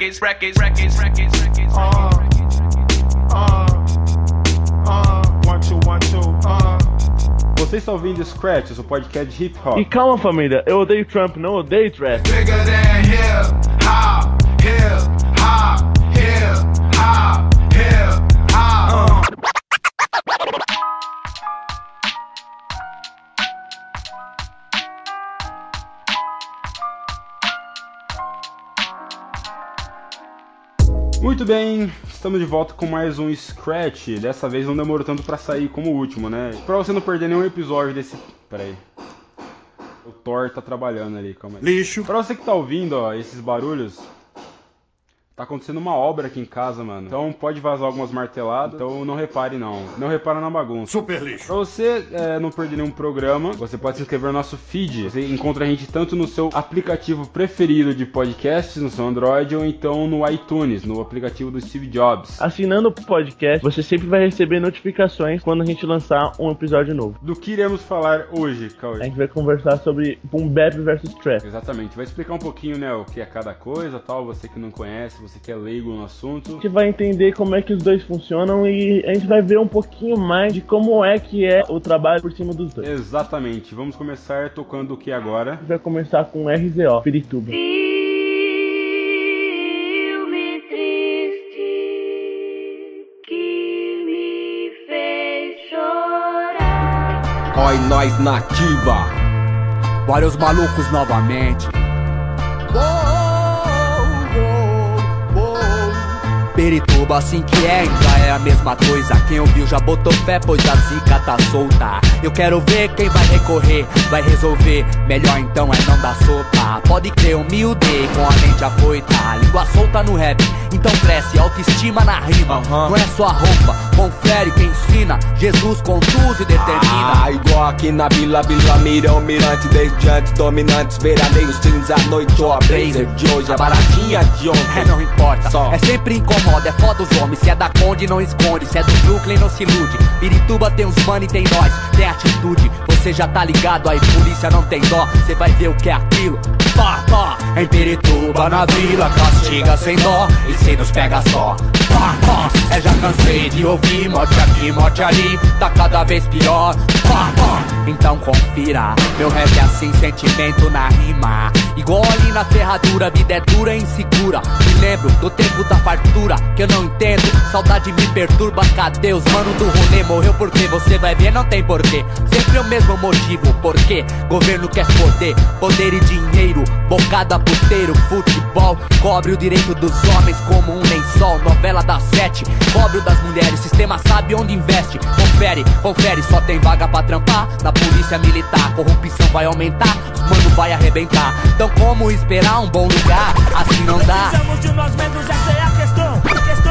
records, records, records, records, records. Uh, uh, uh, one, two, one, two, uh. Você está ouvindo Scratch, o podcast de hip hop. E calma, família, eu odeio Trump, não odeio trap. Bigger than hip Muito bem, estamos de volta com mais um Scratch. Dessa vez não demorou tanto pra sair como o último, né? Pra você não perder nenhum episódio desse. Pera aí. O Thor tá trabalhando ali, calma aí. Lixo. Pra você que tá ouvindo, ó, esses barulhos. Tá acontecendo uma obra aqui em casa, mano. Então pode vazar algumas marteladas. Então não repare, não. Não repara na bagunça. Super lixo. Pra você é, não perder nenhum programa, você pode se inscrever no nosso feed. Você encontra a gente tanto no seu aplicativo preferido de podcasts, no seu Android, ou então no iTunes, no aplicativo do Steve Jobs. Assinando o podcast, você sempre vai receber notificações quando a gente lançar um episódio novo. Do que iremos falar hoje, A Cauê? gente vai conversar sobre Boom Bap versus Trap. Exatamente, vai explicar um pouquinho, né, o que é cada coisa, tal, você que não conhece, você que é leigo no assunto. A gente vai entender como é que os dois funcionam e a gente vai ver um pouquinho mais de como é que é o trabalho por cima dos dois. A Exatamente, vamos começar tocando o que agora? gente vai começar com RZO, Pirituba. Filme triste que me fez chorar. Oi, nós nativa. Vários malucos novamente. Perituba, assim que é, ainda é a mesma coisa. Quem ouviu já botou fé, pois a zica tá solta. Eu quero ver quem vai recorrer, vai resolver. Melhor então é não dar sopa. Pode crer, humilde, com a mente afoita. Língua solta no rap, então cresce autoestima na rima. Não é só a roupa, confere quem ensina. Jesus conduz e determina. Ah, igual aqui na Vila, Vila Mira, o mirante desde antes, dominantes, veraneio, cinza, noite, ou a blazer de hoje, a baratinha de É, ontem. não importa. Só. É sempre incomoda, é foda os homens. Se é da Conde, não esconde. Se é do Brooklyn, não se ilude. Pirituba tem uns mano e tem nós, tem atitude. Você já tá ligado, aí polícia não tem dó. Cê vai ver o que é aquilo. Pá, pá. Em Pirituba, na vila, castiga sem dó. E cê nos pega só. É, já cansei de ouvir morte aqui, morte ali. Tá cada vez pior. Então confira. Meu rap é assim, sentimento na rima. Igual ali na ferradura, vida é dura e insegura. Me lembro do tempo da fartura, que eu não entendo. Saudade me perturba, cadê os mano do rolê? Morreu porque você vai ver, não tem porquê. Sempre o mesmo motivo, porquê? Governo quer poder, poder e dinheiro. Bocada puteiro, futebol. Cobre o direito dos homens como um lençol. Novela das sete, cobre o das mulheres. Sistema sabe onde investe. Confere, confere, só tem vaga pra trampar. Na polícia militar, corrupção vai aumentar. Os mano vai arrebentar. Então como esperar um bom lugar? Assim não dá.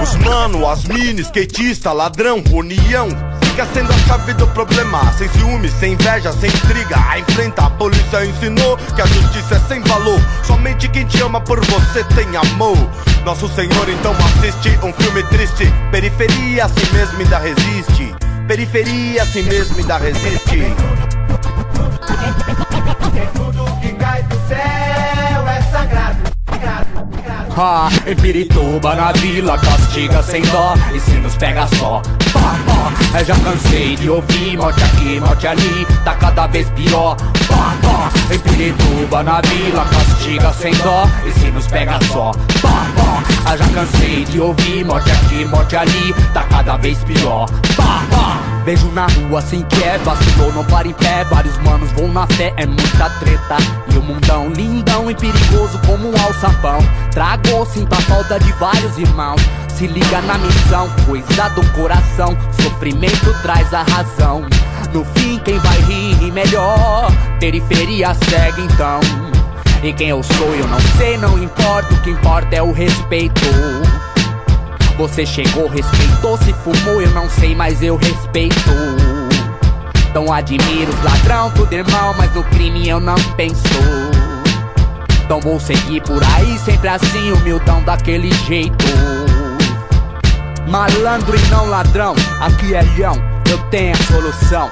Os mano, as mini, skatista, ladrão, união. Fica sendo a chave do problema. Sem ciúme, sem inveja, sem intriga. A enfrenta, a polícia ensinou que a justiça é sem valor. Somente quem te ama por você tem amor. Nosso Senhor então assiste um filme triste. Periferia assim mesmo ainda resiste. Periferia assim mesmo ainda resiste. Ha, em Pirituba, na vila, castiga sem dó E se nos pega só, pá Eu já cansei de ouvir morte aqui, morte ali Tá cada vez pior, pá, pá Em Pirituba, na vila, castiga sem dó E se nos pega só, pá Eu já cansei de ouvir morte aqui, morte ali Tá cada vez pior, pá, pá Vejo na rua assim que é, vacilou, não para em pé. Vários manos vão na fé, é muita treta. E o mundão lindão e perigoso como um alçapão. Tragou, sinto a falta de vários irmãos. Se liga na missão, coisa do coração. Sofrimento traz a razão. No fim quem vai rir, ri melhor? Periferia segue então. E quem eu sou eu não sei, não importa. O que importa é o respeito você chegou, respeitou, se fumou, eu não sei, mas eu respeito. Então admiro os ladrão, tudo irmão, mas no crime eu não penso. Então vou seguir por aí, sempre assim, humildão daquele jeito. Malandro e não ladrão, aqui é leão, eu tenho a solução.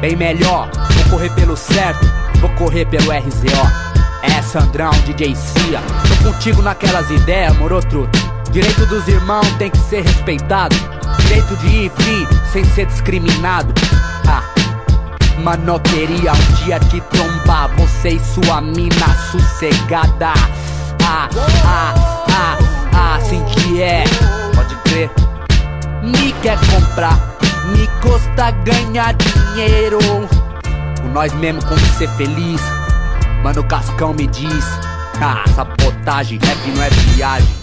Bem melhor, vou correr pelo certo, vou correr pelo RZO. É Sandrão, DJ Cia. Tô contigo naquelas ideias, moro truta. Direito dos irmãos tem que ser respeitado. Direito de ir free, sem ser discriminado. Ah. Mano, queria um dia te trombar. Você e sua mina sossegada. Ah, ah, ah, ah, assim que é. Pode crer. Me quer comprar, me custa ganhar dinheiro. Com nós mesmo como ser feliz. Mano, Cascão me diz. Ah, sabotagem, rap não é viagem.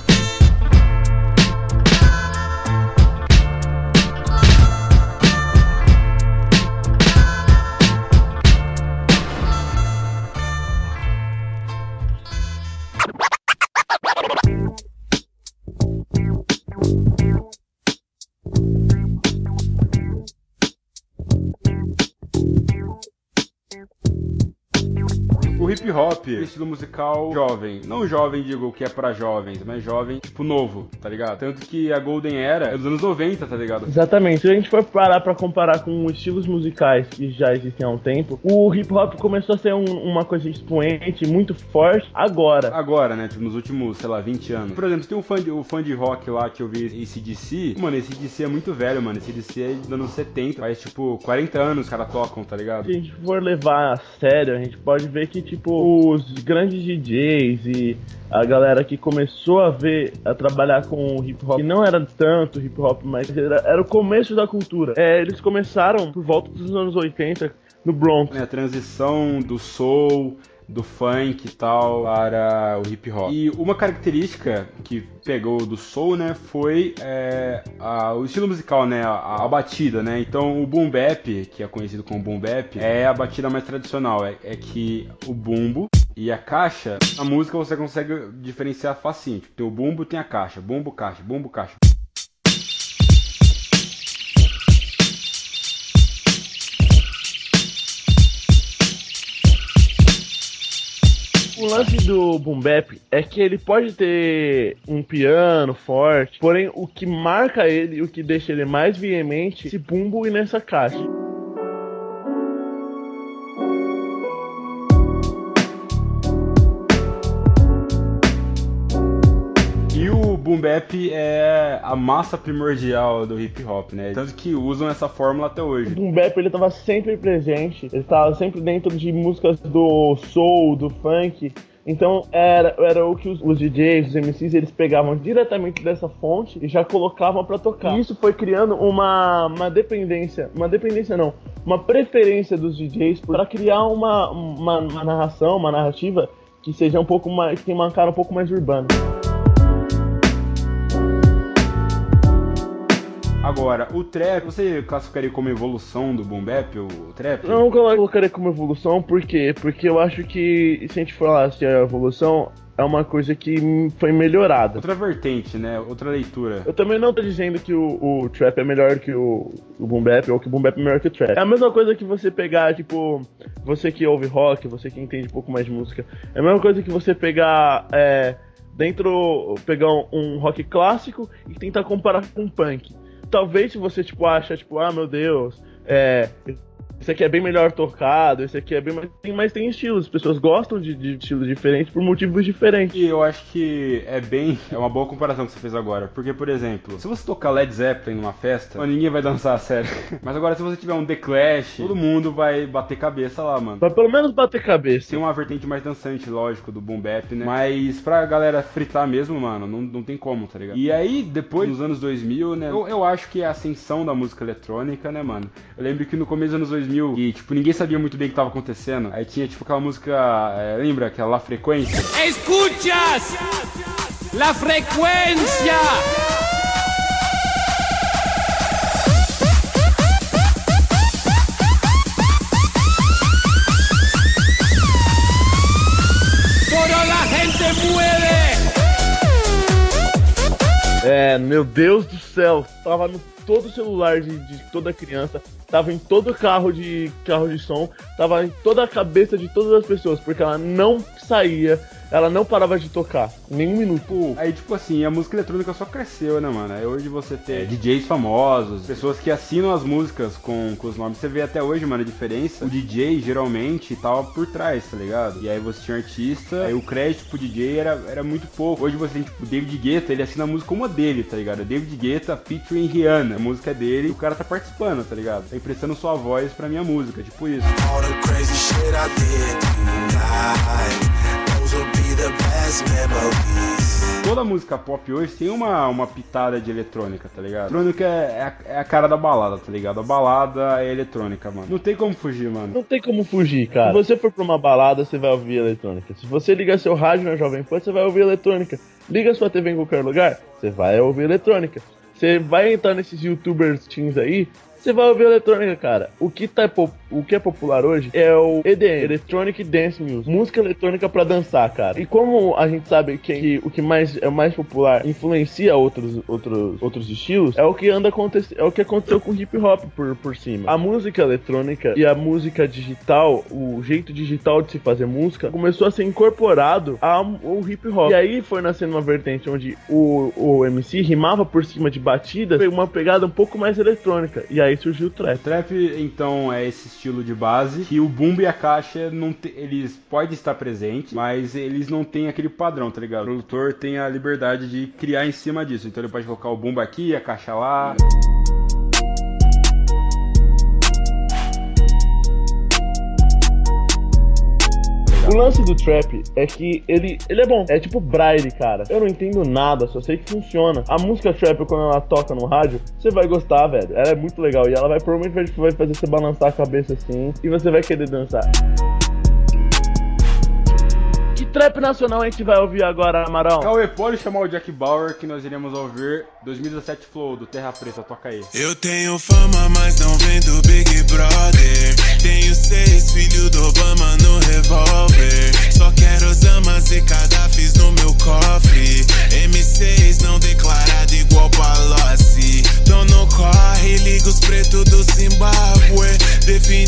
O hip hop, estilo musical jovem. Não jovem, digo, que é pra jovens, mas jovem, tipo, novo, tá ligado? Tanto que a Golden Era é dos anos 90, tá ligado? Exatamente. Se a gente for parar pra comparar com estilos musicais que já existem há um tempo, o hip hop começou a ser um- uma coisa expoente, muito forte, agora. Agora, né? Tipo, nos últimos, sei lá, 20 anos. Por exemplo, tem um fã de, o fã de rock lá que eu vi esse DC. Mano, esse DC é muito velho, mano. Esse DC é dos anos 70. Faz, tipo, 40 anos os caras tocam, tá ligado? Se a gente for levar a sério, a gente pode ver que, tipo, os grandes DJs e a galera que começou a ver, a trabalhar com hip hop, que não era tanto hip hop, mas era, era o começo da cultura. É, eles começaram por volta dos anos 80 no Bronx. né, a transição do soul, do funk e tal para o hip hop. E uma característica que pegou do soul, né, foi é, a- o estilo musical, né, a, a batida, né. Então o boom bap, que é conhecido como boom bap, é a batida mais tradicional. É, é que o bumbo e a caixa, a música você consegue diferenciar facinho. Tipo, tem o bumbo, tem a caixa, bumbo, caixa, bumbo, caixa. O lance do boom bap é que ele pode ter um piano forte, porém o que marca ele, o que deixa ele mais veemente, esse bumbo e nessa caixa. Bap é a massa primordial do hip hop, né? Tanto que usam essa fórmula até O hoje. boom bap ele tava sempre presente, ele tava sempre dentro de músicas do soul, do funk. Então era, era o que os, os DJs, os MCs, eles pegavam diretamente dessa fonte e já colocavam pra tocar. E isso foi criando uma, uma dependência, uma dependência não, uma preferência dos DJs para criar uma, uma, uma narração, uma narrativa que seja um pouco mais, que tenha uma cara um pouco mais urbana. Agora, o trap, você classificaria como evolução do boom bap, o trap? Não colocaria como evolução, por quê? Porque eu acho que se a gente falar se é evolução, é uma coisa que foi melhorada. Outra vertente, né? Outra leitura. Eu também não tô dizendo que o, o trap é melhor que o, o boom bap ou que o boom bap é melhor que o trap. É a mesma coisa que você pegar, tipo, você que ouve rock, você que entende um pouco mais de música. É a mesma coisa que você pegar, é, dentro, pegar um, um rock clássico e tentar comparar com um punk. Talvez se você, tipo, acha, tipo, ah, meu Deus, é... Esse aqui é bem melhor tocado, esse aqui é bem mais. Tem, mas tem estilos, as pessoas gostam de, de estilos diferentes por motivos diferentes. E eu acho que é bem. É uma boa comparação que você fez agora. Porque, por exemplo, se você tocar Led Zeppelin numa festa, mano, ninguém vai dançar a sério. Mas agora, se você tiver um The Clash, todo mundo vai bater cabeça lá, mano. Pra pelo menos bater cabeça. Tem uma vertente mais dançante, lógico, do boom bap, né? Mas pra galera fritar mesmo, mano, não, não tem como, tá ligado? E aí, depois, nos anos 2000, né? Eu, eu acho que é a ascensão da música eletrônica, né, mano? Eu lembro que no começo dos anos 2000, e, tipo, ninguém sabia muito bem o que tava acontecendo. Aí tinha, tipo, aquela música, é, lembra? Aquela La Frequência? Escuchas la mueve. É, meu Deus do céu, tava no todo celular de, de toda criança, tava em todo carro de carro de som, tava em toda a cabeça de todas as pessoas, porque ela não saía, ela não parava de tocar, nem um minuto. Pô, aí, tipo assim, a música eletrônica só cresceu, né, mano? Aí hoje você tem é, DJs famosos, pessoas que assinam as músicas com, com os nomes. Você vê até hoje, mano, a diferença. O DJ, geralmente, tava por trás, tá ligado? E aí você tinha um artista, aí o crédito pro DJ era, era muito pouco. Hoje você tem, tipo, David Guetta, ele assina a música como a dele, tá ligado? David Guetta featuring Rihanna. A música é dele e o cara tá participando, tá ligado? Tá emprestando sua voz pra minha música, tipo isso. Toda música pop hoje tem uma, uma pitada de eletrônica, tá ligado? Eletrônica é, é a, é a cara da balada, tá ligado? A balada é eletrônica, mano. Não tem como fugir, mano. Não tem como fugir, cara. Se você for pra uma balada, você vai ouvir eletrônica. Se você liga seu rádio na Jovem Pan, você vai ouvir eletrônica. Liga sua TV em qualquer lugar, você vai ouvir eletrônica. Você vai entrar nesses youtubers teens aí, você vai ouvir eletrônica, cara. O que, tá, o que é popular hoje é o EDM, Electronic Dance Music, música eletrônica pra dançar, cara. E como a gente sabe que, que o que mais é mais popular influencia outros, outros, outros estilos, é o que anda aconte- é o que aconteceu com hip hop por, por cima. A música eletrônica e a música digital, o jeito digital de se fazer música, começou a ser incorporado ao, hip hop. E aí foi nascendo uma vertente onde o, o MC rimava por cima de batidas, uma pegada um pouco mais eletrônica. E aí surgiu o trap. Trap, então, é esse estilo de base que o bumbo e a caixa não te- eles podem estar presentes, mas eles não têm aquele padrão, tá ligado? O produtor tem a liberdade de criar em cima disso. Então ele pode colocar o bumbo aqui, a caixa lá. O lance do trap é que ele, ele é bom. É tipo braille, cara. Eu não entendo nada, só sei que funciona. A música trap, quando ela toca no rádio, você vai gostar, velho. Ela é muito legal. E ela vai provavelmente vai, fazer você balançar a cabeça assim. E você vai querer dançar. Que trap nacional a gente vai ouvir agora, Amarão? Cauê, pode chamar o Jack Bauer que nós iremos ouvir 2017 Flow do Terra Preta, toca aí. Eu tenho fama, mas não vem do Big Brother. Tenho seis filhos Ziffy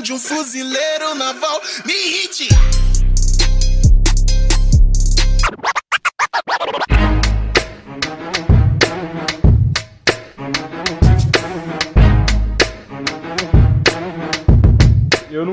de um fuzileiro naval. Me hit!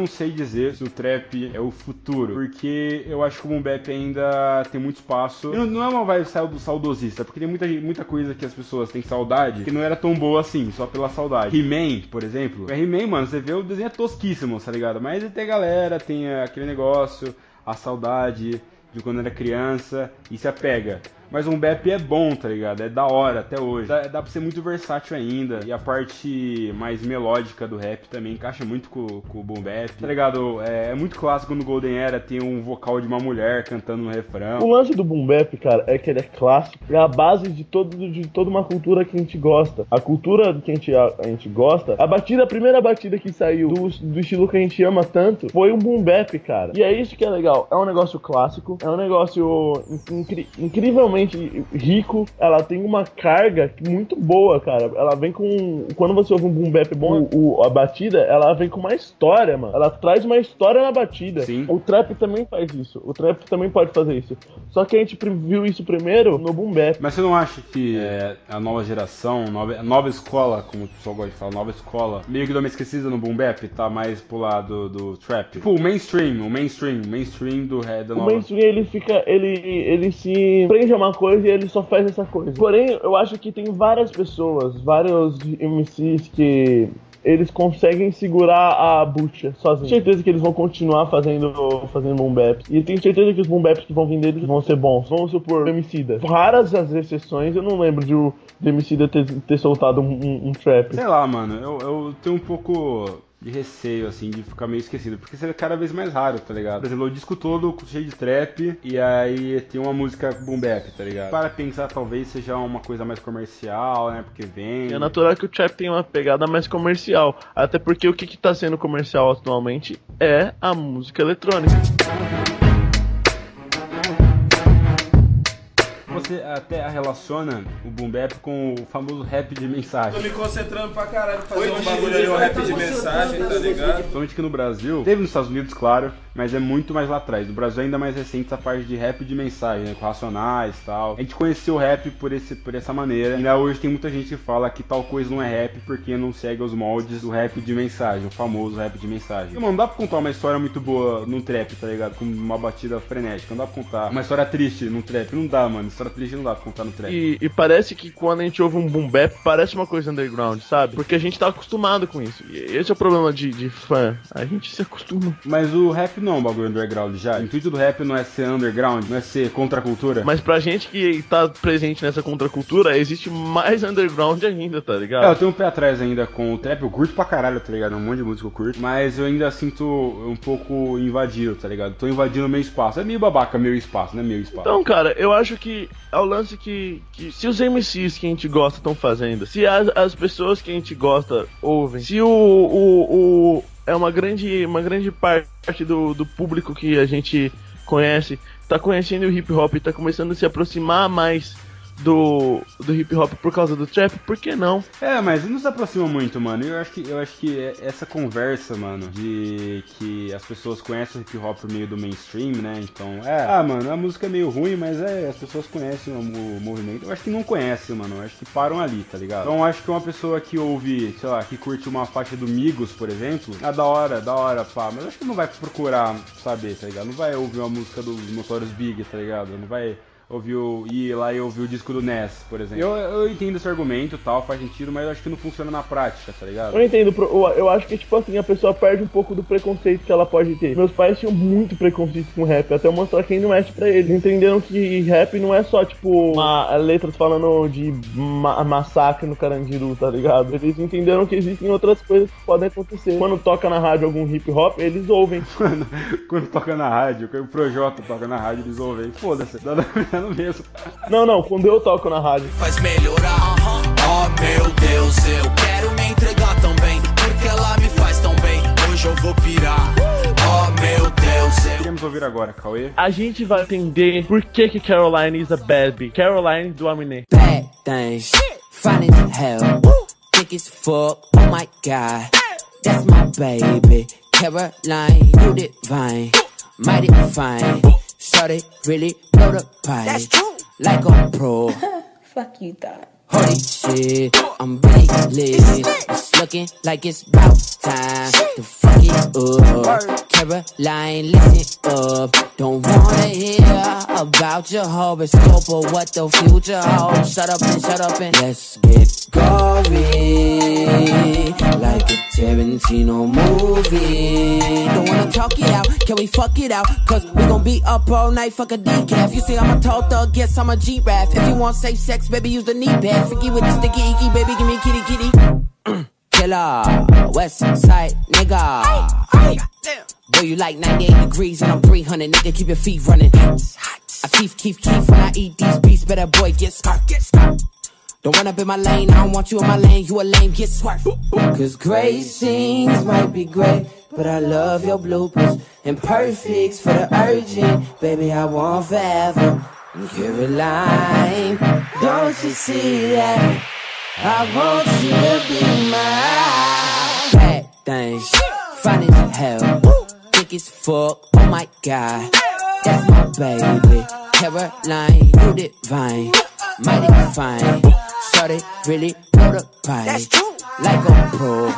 Não sei dizer se o trap é o futuro, porque eu acho que o boom bap ainda tem muito espaço. Não, é uma vibe saud- saudosista, porque tem muita, muita coisa que as pessoas têm saudade que não era tão boa assim, só pela saudade. He-Man, por exemplo. He-Man, mano, você vê o desenho é tosquíssimo, tá ligado? Mas tem a galera, tem aquele negócio, a saudade de quando era criança e se apega. Mas um bap é bom, tá ligado? É da hora até hoje. Dá, dá pra ser muito versátil ainda. E a parte mais melódica do rap também encaixa muito com, com o boom bap. Tá ligado? É, é muito clássico no Golden Era ter um vocal de uma mulher cantando no refrão. O lance do boom bap, cara, é que ele é clássico, é a base de, todo, de toda uma cultura que a gente gosta. A cultura que a gente, a, a gente gosta, a batida, a primeira batida que saiu do, do estilo que a gente ama tanto, foi o boom bap, cara. E é isso que é legal. É um negócio clássico, é um negócio incri- incrivelmente rico, ela tem uma carga muito boa, cara. Ela vem com... Quando você ouve um boom bap bom, o, o- a batida, ela vem com uma história, mano. Ela traz uma história na batida. Sim. O trap também faz isso. O trap também pode fazer isso. Só que a gente viu isso primeiro no boom bap. Mas você não acha que é, a nova geração, nova, nova escola, como o pessoal gosta de falar, nova escola, meio que deu uma esquecida no boom bap, tá mais pro lado do trap? Tipo, o mainstream, o mainstream, o mainstream do, é, da O nova... mainstream ele fica, ele, ele se prende a uma coisa e ele só faz essa coisa. Porém, eu acho que tem várias pessoas, vários MCs que eles conseguem segurar a bucha sozinhos. Tenho certeza que eles vão continuar fazendo, fazendo boom baps. E tenho certeza que os boom baps que vão vir deles vão ser bons. Vamos supor, Emicida. Raras as exceções, eu não lembro de o Emicida ter, ter soltado um, um- um trap. Sei lá, mano, eu, eu tenho um pouco de receio, assim, de ficar meio esquecido, porque seria cada vez mais raro, tá ligado? Por exemplo, o disco todo cheio de trap, e aí tem uma música boom bap, tá ligado? Para pensar, talvez seja uma coisa mais comercial, né, porque vem... É natural que o trap tenha uma pegada mais comercial. Até porque o que, que tá sendo comercial atualmente é a música eletrônica. Você até relaciona o boom bap com o famoso rap de mensagem. me concentrando pra caralho, fazer um bagulho ali, um rap de mensagem, tá ligado? Principalmente aqui no Brasil, teve nos Estados Unidos, claro, mas é muito mais lá atrás. No Brasil é ainda mais recente essa parte de rap de mensagem, né, com racionais e tal. A gente conheceu o rap por, esse, por essa maneira. E ainda hoje tem muita gente que fala que tal coisa não é rap porque não segue os moldes do rap de mensagem, o famoso rap de mensagem. E, mano, não dá pra contar uma história muito boa num trap, tá ligado? Com uma batida frenética. Não dá pra contar uma história triste num trap. Não dá, mano. História triste não dá pra contar no trap. E, e parece que quando a gente ouve um boom bap, parece uma coisa underground, sabe? Porque a gente tá acostumado com isso. E esse é o problema de, de fã. A gente se acostuma. Mas o rap não é um bagulho underground já. O intuito do rap não é ser underground, não é ser contra a cultura. Mas pra gente que tá presente nessa contracultura, existe mais underground ainda, tá É, eu ligado? tenho um pé atrás ainda com o trap, eu curto pra caralho, tá ligado? Um monte de música eu curto, mas eu ainda sinto um pouco invadido, tá ligado? Tô invadindo meu espaço. É meio babaca meu espaço, não é meu espaço. Então, cara, eu acho que é o lance que, que se os MCs que a gente gosta estão fazendo, se as, as pessoas que a gente gosta ouvem, se o, o, o é uma grande, uma grande parte do, do público que a gente conhece tá conhecendo o hip hop tá começando a se aproximar mais do, do hip hop por causa do trap, por que não? É, mas não se aproxima muito, mano. Eu acho que eu acho que é- essa conversa, mano, de que as pessoas conhecem o hip hop por meio do mainstream, né? Então, é, ah, mano, a música é meio ruim, mas é, as pessoas conhecem o, o movimento. Eu acho que não conhecem, mano. Eu acho que param ali, tá ligado? Então, eu acho que uma pessoa que ouve, sei lá, que curte uma faixa do Migos, por exemplo, ah, da hora, da hora, pá, mas eu acho que não vai procurar saber, tá ligado? Não vai ouvir uma música dos Notorious Big, tá ligado? Não vai ouviu ir lá e ouvir o disco do Ness, por exemplo. Eu, eu entendo esse argumento tal, faz sentido, mas eu acho que não funciona na prática, tá ligado? Eu entendo, eu, acho que, tipo assim, a pessoa perde um pouco do preconceito que ela pode ter. Meus pais tinham muito preconceito com rap, até eu mostrar quem não mexe pra eles. Entenderam que rap não é só, tipo, uma, letras falando de ma- massacre no Carandiru, tá ligado? Eles entenderam que existem outras coisas que podem acontecer. Quando toca na rádio algum hip hop, eles ouvem. Quando, quando toca na rádio, quando o Projota toca na rádio, eles ouvem. Foda-se, dá no mesmo. Não, não, quando eu toco na rádio. faz melhorar. Oh meu Deus, eu quero me entregar também, porque ela me faz tão bem. Hoje eu vou pirar. Oh meu Deus, eu. Queremos ouvir agora, Cauê. A gente vai entender por que que Caroline is a bad bitch. Caroline do Aminé. bad things. Finding hell. Thick as fuck. Oh my god. That's my baby. Caroline, you divine. Mighty fine. Shorty really blow the pipe. That's true. Like a pro. Fuck you thought. Holy shit, I'm really lit. It's looking like it's about time to fuck it up. Caroline, listen up. Don't wanna hear about your horoscope or what the future holds. Shut up and shut up and let's get gory. Like a Tarantino movie. Don't wanna talk it out, can we fuck it out? Cause we gon' be up all night, fuck a decaf. You say I'm a tall thug, yes, I'm a G-Rap. If you want safe sex, baby, use the knee pad. Freaky with the sticky icky, baby, give me kitty kitty. Killer, West Side nigga. Oh, boy, you like 98 degrees and I'm 300, nigga, keep your feet running. I keep, keep, keep when I eat these beats, better boy, get scarf, get scarf. Don't run up in my lane, I don't want you in my lane, you a lame, get swerved. Cause great scenes might be great, but I love your bloopers. And perfects for the urgent, baby, I want forever. Caroline, don't you see that? I want you to be mine. Bad thing, fine as hell, thick as fuck, oh my god. That's my baby, Caroline, you divine, mighty fine. Shorty really blow the pipe. That's true. Like a pro.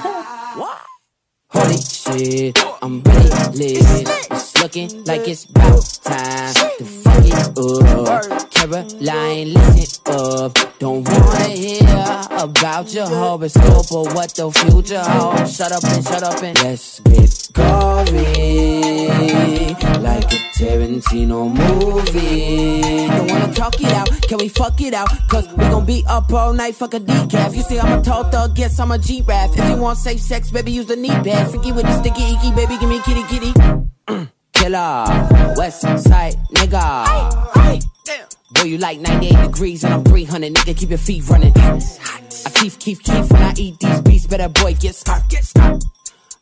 Holy shit, I'm lit. It's looking like it's about time to fuck it up. Caroline, listen up. Don't wanna hear about your horoscope or what the future holds. Shut up and shut up and let's get gory. Like a Tarantino movie. Don't wanna talk it out, can we fuck it out? Cause we gon' be up all night, fuck a decaf. You see, I'm a tall thug, yes, I'm a G-Rap. If you want safe sex, baby, use the knee pad. With the sticky icky, baby, give me kitty kitty. Killer, West Side nigga. Boy, you like 98 degrees and I'm 300, nigga, keep your feet running. I keep, keep, keep when I eat these beats, better boy, get scarf, get scarf.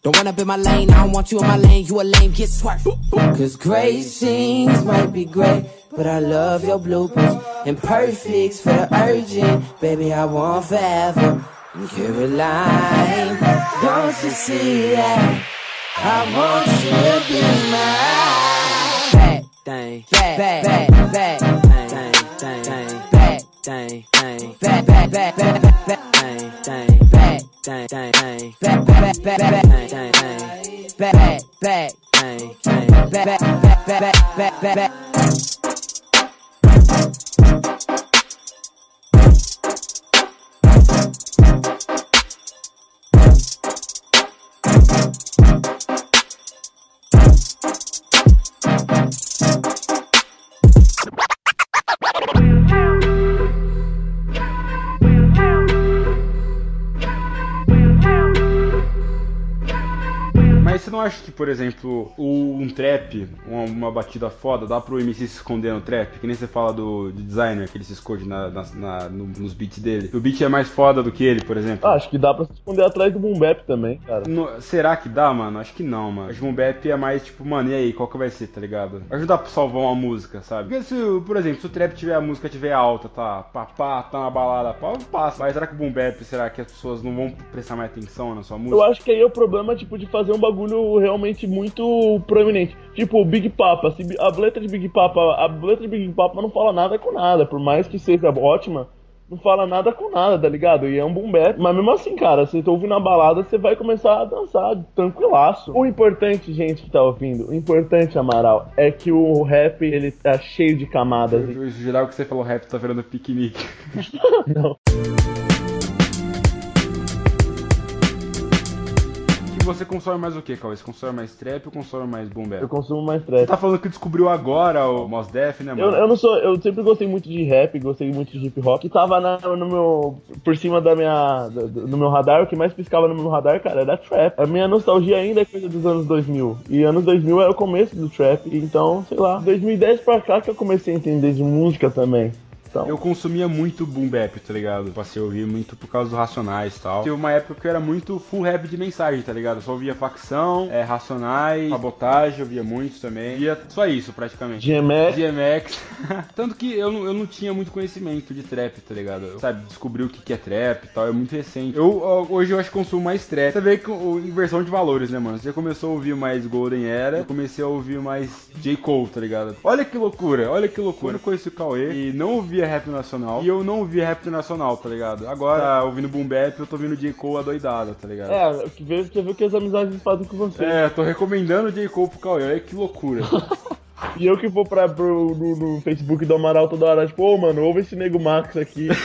Don't run up in my lane, I don't want you in my lane, you a lame, get swerved. Cause great scenes might be great, but I love your bloopers. And perfects for the urgent, baby, I want forever. Caroline, don't you see that? I want you to be mine. Bad thing, bad, bad, bad, bad thing, thing, thing, bad thing, thing, bad, bad, bad, bad, bad thing, thing, bad thing, thing, thing, bad, bad, bad, bad thing, thing, thing, bad, bad thing, thing, bad, bad, bad, bad, bad, Mas você não acha que, por exemplo, um trap, uma, uma batida foda, dá pro MC se esconder no trap? Que nem você fala do, designer, que ele se esconde na, na- na- no- nos beats dele. O beat é mais foda do que ele, por exemplo. Ah, acho que dá pra se esconder atrás do boom bap também, cara. No- será que dá, mano? Acho que não, mano. Acho que o boom bap é mais tipo, mano, e aí, qual que vai ser, tá ligado? Ajudar pra salvar uma música, sabe? Porque se, por exemplo, se o trap tiver a música tiver alta, tá, pá, pá, tá na balada, pá, passa. Mas será que o boom bap, será que as pessoas não vão prestar mais atenção na sua música? Eu acho que aí é o problema, tipo, de fazer um bagulho realmente muito proeminente. Tipo, o Big Papa. Se a letra de Big Papa, a letra de Big Papa não fala nada com nada. Por mais que seja ótima, não fala nada com nada, tá ligado? E é um boom bap. Mas mesmo assim, cara, você tá ouvindo a balada, você vai começar a dançar tranquilaço. O importante, gente que tá ouvindo, o importante, Amaral, é que o rap, ele tá cheio de camadas. Eu, eu geral que você falou rap tá virando piquenique. Não. Você consome mais o que, Cauê? Você consome mais trap ou consome mais boom bap? Eu consumo mais Você trap. tá falando que descobriu agora o Mos Def, né, Eu, mano? eu não sou, eu sempre gostei muito de rap, gostei muito de hip hop. E tava na- no meu, por cima da minha, do, do- no meu radar, o que mais piscava no meu radar, cara, era trap. A minha nostalgia ainda é coisa dos anos 2000. E anos 2000 era o começo do trap. Então, sei lá, 2010 pra cá que eu comecei a entender de música também. Tal. Eu consumia muito boom bap, tá ligado? Passei a ouvir muito por causa dos Racionais e tal. Teve uma época que eu era muito full rap de mensagem, tá ligado? Eu só ouvia facção, é, Racionais, Sabotagem, eu via muito também. Via só isso, praticamente. DMX. DMX. Tanto que eu, não- eu não tinha muito conhecimento de trap, tá ligado? Eu, sabe, descobri o que, que é trap e tal, é muito recente. Eu, hoje eu acho que consumo mais trap. Você vê que o- inversão de valores, né, mano? Você começou a ouvir mais Golden Era, eu comecei a ouvir mais J. Cole, tá ligado? Olha que loucura, olha que loucura. Eu conheci o Cauê e não ouvia rap nacional. E eu não ouvia rap nacional, tá ligado? Agora, tá ouvindo Boom Bap, eu tô ouvindo J. Cole adoidado, tá ligado? É, que vê, você vê o que as amizades fazem com você. É, tô recomendando o J. Cole pro Cauê, olha que loucura. E eu que vou pra, pro, no, no Facebook do Amaral toda hora, tipo, ô mano, ouve esse nego Max aqui.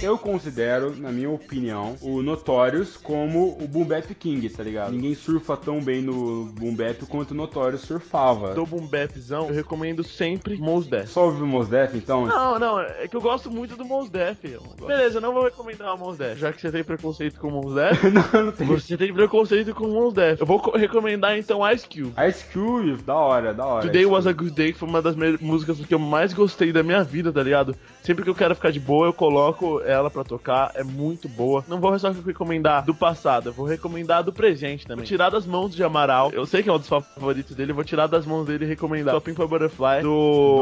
Eu considero, na minha opinião, o Notorious como o Boom Bap King, tá ligado? Ninguém surfa tão bem no Boom Bap quanto o Notorious surfava. Do Boom Bapzão, eu recomendo sempre Mos Def. Só ouviu o Mos Def, então? Não, não, é que eu gosto muito do Mos Def. Beleza, eu não vou recomendar o Mos Def, já que você tem preconceito com o Mos Def. não, não tem. Você tem preconceito com o Mos Def. Eu vou co- recomendar então Ice Cube. Ice Cube, da hora, da hora. Today Was a. Good Day, que foi uma das músicas que eu mais gostei da minha vida, tá ligado? Sempre que eu quero ficar de boa, eu coloco ela pra tocar, é muito boa. Não vou só recomendar do passado, eu vou recomendar do presente também. Vou tirar das mãos de Amaral, eu sei que é um dos favoritos dele, vou tirar das mãos dele e recomendar Shopping for Butterfly, Do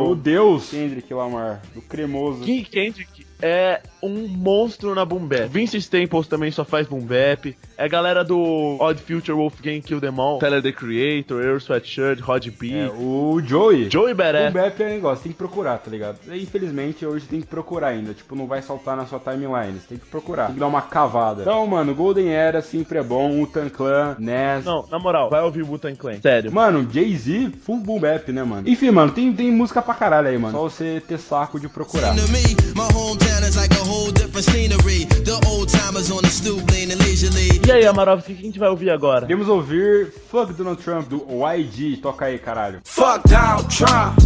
do... Deus Kendrick Lamar, do cremoso. King Kendrick é um monstro na boom bap. Vince Staples também só faz boom bap. É a galera do Odd Future, Wolfgang Kill Them All, Tyler the Creator, Earl Sweatshirt, Rod B, É, o Joey. Joey Badass. Boom Bap é um negócio, tem que procurar, tá ligado? E, Infelizmente, hoje tem que procurar ainda. Tipo, não vai saltar na sua timeline. Você tem que procurar. Tem que dar uma cavada. Então, mano, Golden Era sempre é bom. Utan Clan, Ness. Não, na moral, vai ouvir Wu-Tang Clan. Sério. Mano, Jay-Z, full boom bap, né, mano? Enfim, mano, tem, tem música pra caralho aí, mano. Só você ter saco de procurar. To me, my hometown is like a whole different scenery. The old timers on the stoop leaning leisurely. E aí, Amarovski, o que a gente vai ouvir agora? Podemos ouvir Fuck Donald Trump do YG. Toca aí, caralho. Fuck Donald Trump.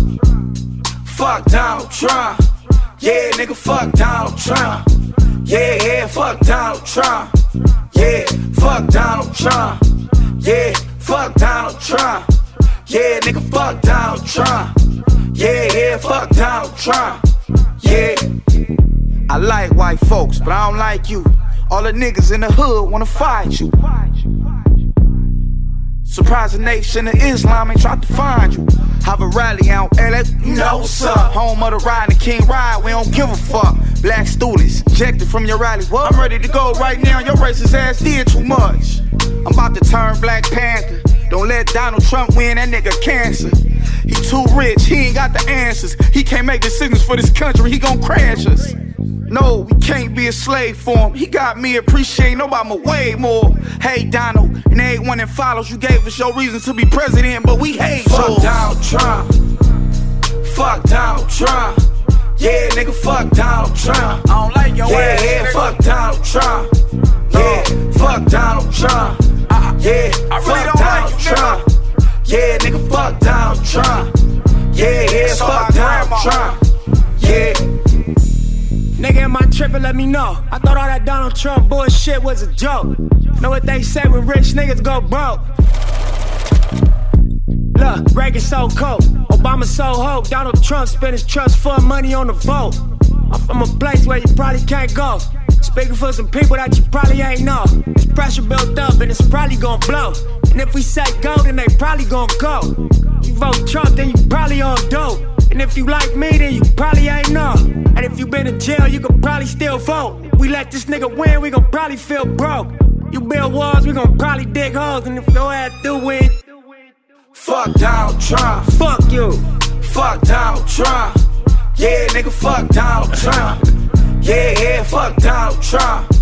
Fuck Donald Trump. Yeah, nigga, fuck Donald Trump. Yeah, yeah, fuck Donald Trump. Yeah, fuck Donald Trump. Yeah, fuck Donald Trump. Yeah, nigga, fuck Donald Trump. Yeah, yeah, fuck Donald Trump. Yeah. I like white folks, but I don't like you. All the niggas in the hood wanna fight you. Surprise the nation of Islam ain't tried to find you. Have a rally out LA, what's up. Home of the ride and King Ride, we don't give a fuck. Black students ejected from your rally. What? I'm ready to go right now. Your racist ass did too much. I'm about to turn Black Panther. Don't let Donald Trump win, that nigga cancer. He too rich, he ain't got the answers. He can't make decisions for this country, he gon' crash us. No, we can't be a slave for him. He got me appreciating Obama way more. Hey, Donald, and everyone that follows, you gave us your reason to be president, but we hate Fuck yours. Donald Trump. Fuck Donald Trump. Yeah, nigga, fuck Donald Trump. I don't like your yeah, ass. Yeah, fuck Donald Trump. Yeah, fuck Donald Trump. Uh, uh, yeah, I really fuck don't Donald like you, Trump. Yeah, nigga, fuck Donald Trump. Yeah, yeah, fuck Donald. Trump. Yeah. Am I tripping? Let me know. I thought all that Donald Trump bullshit was a joke. Know what they say when rich niggas go broke? Look, Reagan so cold, Obama so hope. Donald Trump spent his trust fund money on the vote. I'm from a place where you probably can't go. Speaking for some people that you probably ain't know. It's pressure built up and it's probably gonna blow. And if we say go, then they probably gonna go. You vote Trump, then you probably on dope. And if you like me, then you probably ain't know. And if you been in jail, you could probably still vote. If we let this nigga win, we gon' probably feel broke. You build walls, we gon' probably dig holes. And if your ass do win, Fuck Donald Trump. fuck you. Fuck Donald Trump. Yeah, nigga, fuck Donald Trump. Yeah, yeah, fuck Donald Trump.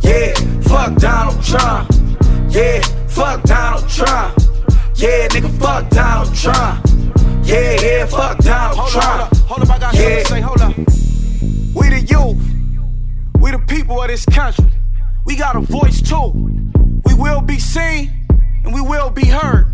Yeah, fuck Donald Trump. Yeah, fuck Donald Trump. Yeah, nigga, fuck Donald Trump. Yeah, yeah, fuck Donald Hold Trump. up, hold up, I got something Yeah. to say, hold up. We the youth, we the people of this country. We got a voice too. We will be seen and we will be heard.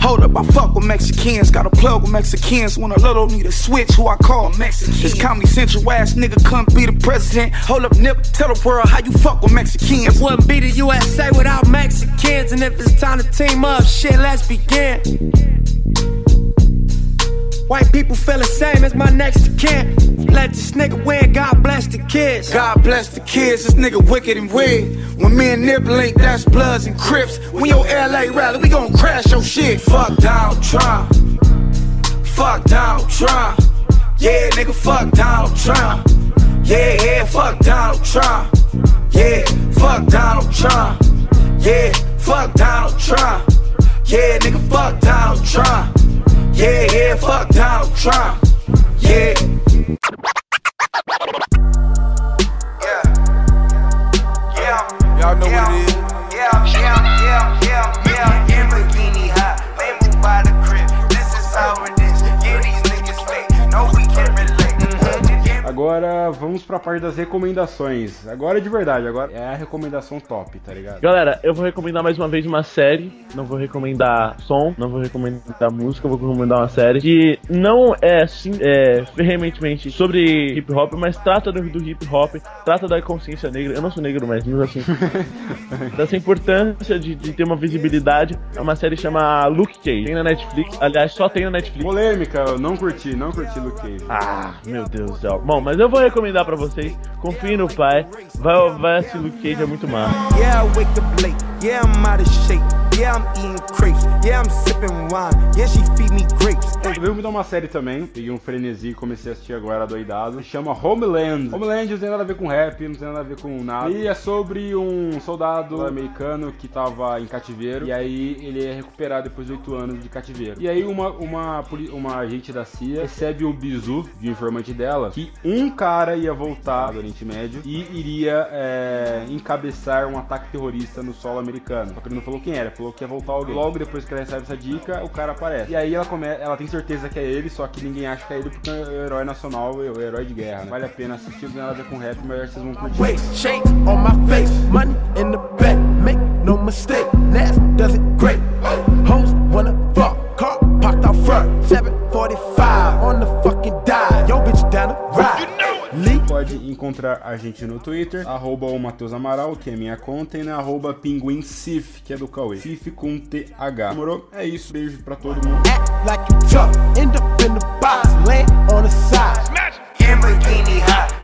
Hold up, I fuck with Mexicans. Got a plug with Mexicans. When a little need to switch, who I call Mexican. This Comedy Central ass nigga couldn't be the president. Hold up, Nip, tell the world how you fuck with Mexicans. It wouldn't be the USA without Mexicans. And if it's time to team up, shit, let's begin. White people feel the same as my next kin. Let this nigga win, God bless the kids. God bless the kids, this nigga wicked and weird. When me and Nip link, that's Bloods and Crips. When your LA rally, we gon' crash your shit. Fuck Donald Trump. Fuck Donald Trump. Yeah, nigga, fuck Donald Trump. Yeah, yeah, fuck Donald Trump. Yeah, fuck Donald Trump. Yeah, fuck Donald Trump. Yeah, nigga, fuck Donald Trump. Yeah, yeah, fuck Donald Trump. Yeah. Pra parte das recomendações. Agora de verdade, agora é a recomendação top, tá ligado? Galera, eu vou recomendar mais uma vez uma série. Não vou recomendar som, não vou recomendar música, vou recomendar uma série que não é assim, é, veementemente sobre hip hop, mas trata do, do hip hop, trata da consciência negra. Eu não sou negro, mas mesmo assim, dessa importância de, de ter uma visibilidade. É uma série que chama Luke Cage. Tem na Netflix, aliás, só tem na Netflix. Polêmica, eu não curti, não curti Luke Cage. Ah, meu Deus do céu. Bom, mas eu vou recomendar pra vocês. Confie no pai. Vai, vai assistir Luke Cage, é muito massa. Yeah, I wake up late. Yeah, I'm out of shape. Yeah, I'm eating crepes. Yeah, I'm sipping wine. Yeah, she feed me grapes. Eu vou dar uma série também, peguei um frenesi e comecei a assistir agora doidado. Chama Homeland. Homeland não tem nada a ver com rap, não tem nada a ver com nada. E é sobre um soldado americano que tava em cativeiro. E aí ele é recuperado depois de 8 anos de cativeiro. E aí uma, uma, uma agente da CIA recebe o bizu de informante dela que um cara ia voltar do Oriente Médio e iria é, encabeçar um ataque terrorista no solo americano. Só que ele não falou quem era, falou que ia voltar alguém. Logo depois que ela recebe essa dica, o cara aparece. E aí ela come... ela tem certeza que é ele, só que ninguém acha que é ele porque é o herói nacional, o herói de guerra. né? Vale a pena assistir, não tem nada a ver com rap, mas vocês vão curtir. Waist shapes on my face, money in the bank. Make no mistake, Nas does it great. Hoes wanna fuck, car parked out front. 745 on the fucking Pode encontrar a gente no Twitter, arroba o Matheus Amaral, que é minha conta, e na arroba pinguincif, que é do Cauê. Cif com TH. Demorou? É isso. Beijo pra todo mundo. act like you tough. End up in the box, land on the side. In bikini